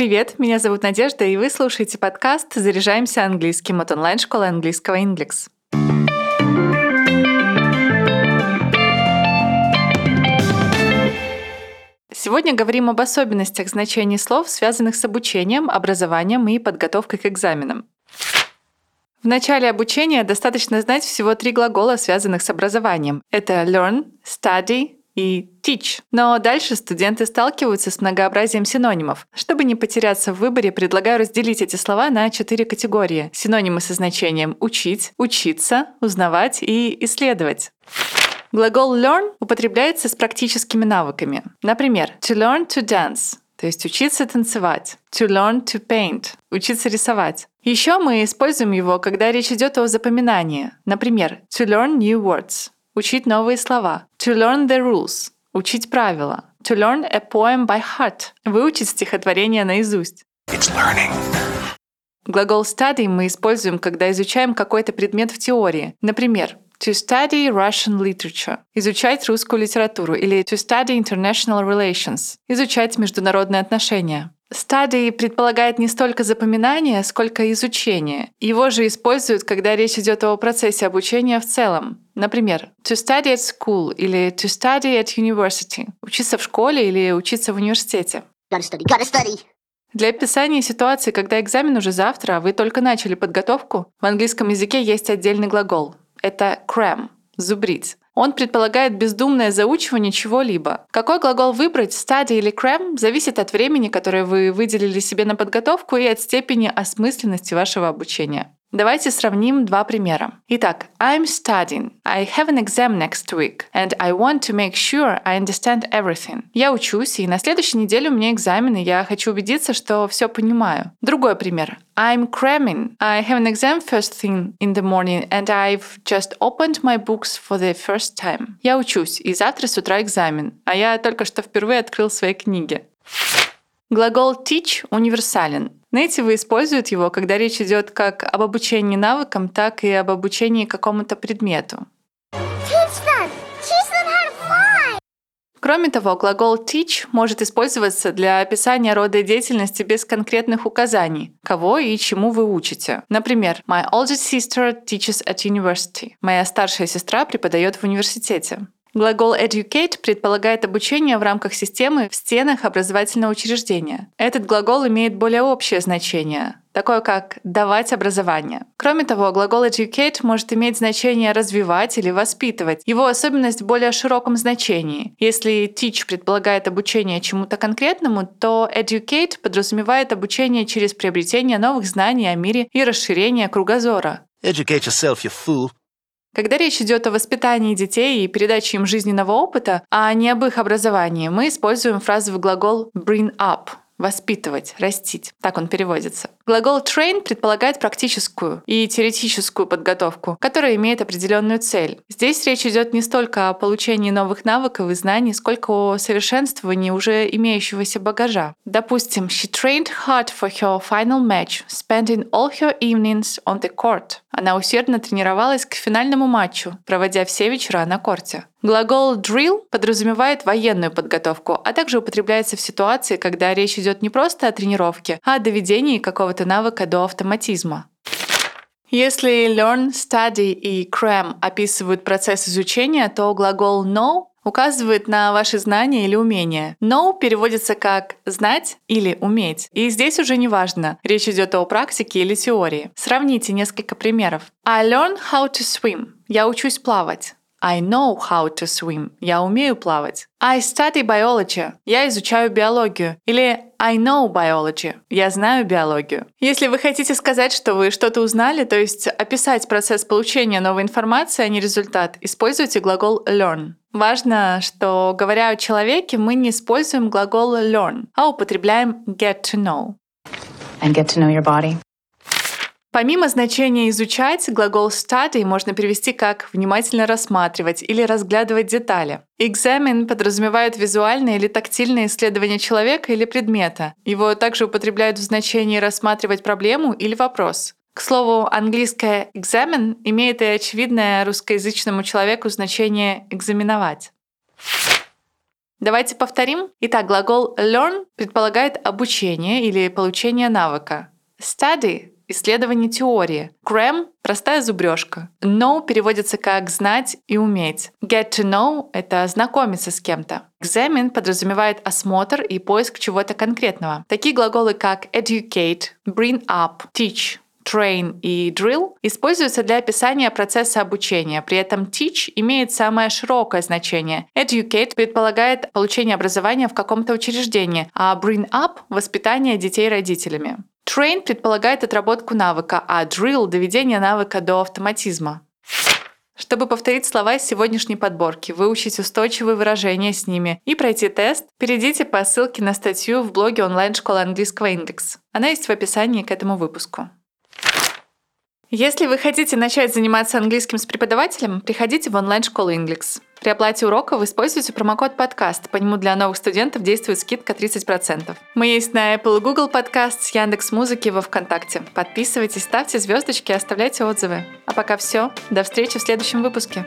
Привет, меня зовут Надежда, и вы слушаете подкаст «Заряжаемся английским» от онлайн-школы английского Inglix. Сегодня говорим об особенностях значений слов, связанных с обучением, образованием и подготовкой к экзаменам. В начале обучения достаточно знать всего три глагола, связанных с образованием. Это learn, study и teach. Но дальше студенты сталкиваются с многообразием синонимов. Чтобы не потеряться в выборе, предлагаю разделить эти слова на четыре категории. Синонимы со значением учить, учиться, узнавать и исследовать. Глагол learn употребляется с практическими навыками. Например, to learn to dance то есть учиться танцевать. To learn to paint — учиться рисовать. Еще мы используем его, когда речь идет о запоминании. Например, to learn new words — учить новые слова. To learn the rules — учить правила. To learn a poem by heart — выучить стихотворение наизусть. It's learning. Глагол study мы используем, когда изучаем какой-то предмет в теории. Например, to study Russian literature – изучать русскую литературу, или to study international relations – изучать международные отношения. Study предполагает не столько запоминание, сколько изучение. Его же используют, когда речь идет о процессе обучения в целом. Например, to study at school или to study at university – учиться в школе или учиться в университете. Gotta study, gotta study. Для описания ситуации, когда экзамен уже завтра, а вы только начали подготовку, в английском языке есть отдельный глагол это cram — зубрить. Он предполагает бездумное заучивание чего-либо. Какой глагол выбрать, study или cram, зависит от времени, которое вы выделили себе на подготовку и от степени осмысленности вашего обучения. Давайте сравним два примера. Итак, I'm studying. I have an exam next week, and I want to make sure I understand everything. Я учусь, и на следующей неделе у меня экзамен, и я хочу убедиться, что все понимаю. Другой пример. I'm cramming. I have an exam first thing in the morning, and I've just opened my books for the first time. Я учусь, и завтра с утра экзамен, а я только что впервые открыл свои книги. Глагол teach универсален. Native используют его, когда речь идет как об обучении навыкам, так и об обучении какому-то предмету. Кроме того, глагол teach может использоваться для описания рода деятельности без конкретных указаний, кого и чему вы учите. Например, My oldest sister teaches at university. Моя старшая сестра преподает в университете. Глагол educate предполагает обучение в рамках системы в стенах образовательного учреждения. Этот глагол имеет более общее значение, такое как давать образование. Кроме того, глагол educate может иметь значение развивать или воспитывать. Его особенность в более широком значении. Если teach предполагает обучение чему-то конкретному, то educate подразумевает обучение через приобретение новых знаний о мире и расширение кругозора. Educate yourself, you fool. Когда речь идет о воспитании детей и передаче им жизненного опыта, а не об их образовании, мы используем фразовый глагол bring up воспитывать, растить. Так он переводится. Глагол train предполагает практическую и теоретическую подготовку, которая имеет определенную цель. Здесь речь идет не столько о получении новых навыков и знаний, сколько о совершенствовании уже имеющегося багажа. Допустим, she trained hard for her final match, spending all her evenings on the court. Она усердно тренировалась к финальному матчу, проводя все вечера на корте. Глагол drill подразумевает военную подготовку, а также употребляется в ситуации, когда речь идет не просто о тренировке, а о доведении какого-то навыка до автоматизма. Если learn, study и cram описывают процесс изучения, то глагол know указывает на ваши знания или умения. Know переводится как «знать» или «уметь». И здесь уже не важно, речь идет о практике или теории. Сравните несколько примеров. I learn how to swim. Я учусь плавать. I know how to swim. Я умею плавать. I study biology. Я изучаю биологию. Или I know biology. Я знаю биологию. Если вы хотите сказать, что вы что-то узнали, то есть описать процесс получения новой информации, а не результат, используйте глагол learn. Важно, что говоря о человеке, мы не используем глагол learn, а употребляем get to know. And get to know your body. Помимо значения «изучать», глагол study можно перевести как «внимательно рассматривать» или «разглядывать детали». Экзамен подразумевает визуальное или тактильное исследование человека или предмета. Его также употребляют в значении «рассматривать проблему» или «вопрос». К слову, английское «экзамен» имеет и очевидное русскоязычному человеку значение «экзаменовать». Давайте повторим. Итак, глагол learn предполагает обучение или получение навыка. Study — исследование теории. Gram — простая зубрежка. Know переводится как «знать» и «уметь». Get to know — это знакомиться с кем-то. Examine подразумевает осмотр и поиск чего-то конкретного. Такие глаголы, как educate, bring up, teach — train и drill используются для описания процесса обучения. При этом teach имеет самое широкое значение. Educate предполагает получение образования в каком-то учреждении, а bring up — воспитание детей родителями. Train предполагает отработку навыка, а drill — доведение навыка до автоматизма. Чтобы повторить слова из сегодняшней подборки, выучить устойчивые выражения с ними и пройти тест, перейдите по ссылке на статью в блоге онлайн-школы английского индекс. Она есть в описании к этому выпуску. Если вы хотите начать заниматься английским с преподавателем, приходите в онлайн-школу Inglix. При оплате урока вы используете промокод подкаст. По нему для новых студентов действует скидка 30%. Мы есть на Apple Google подкаст, с Яндекс Музыки во Вконтакте. Подписывайтесь, ставьте звездочки и оставляйте отзывы. А пока все. До встречи в следующем выпуске.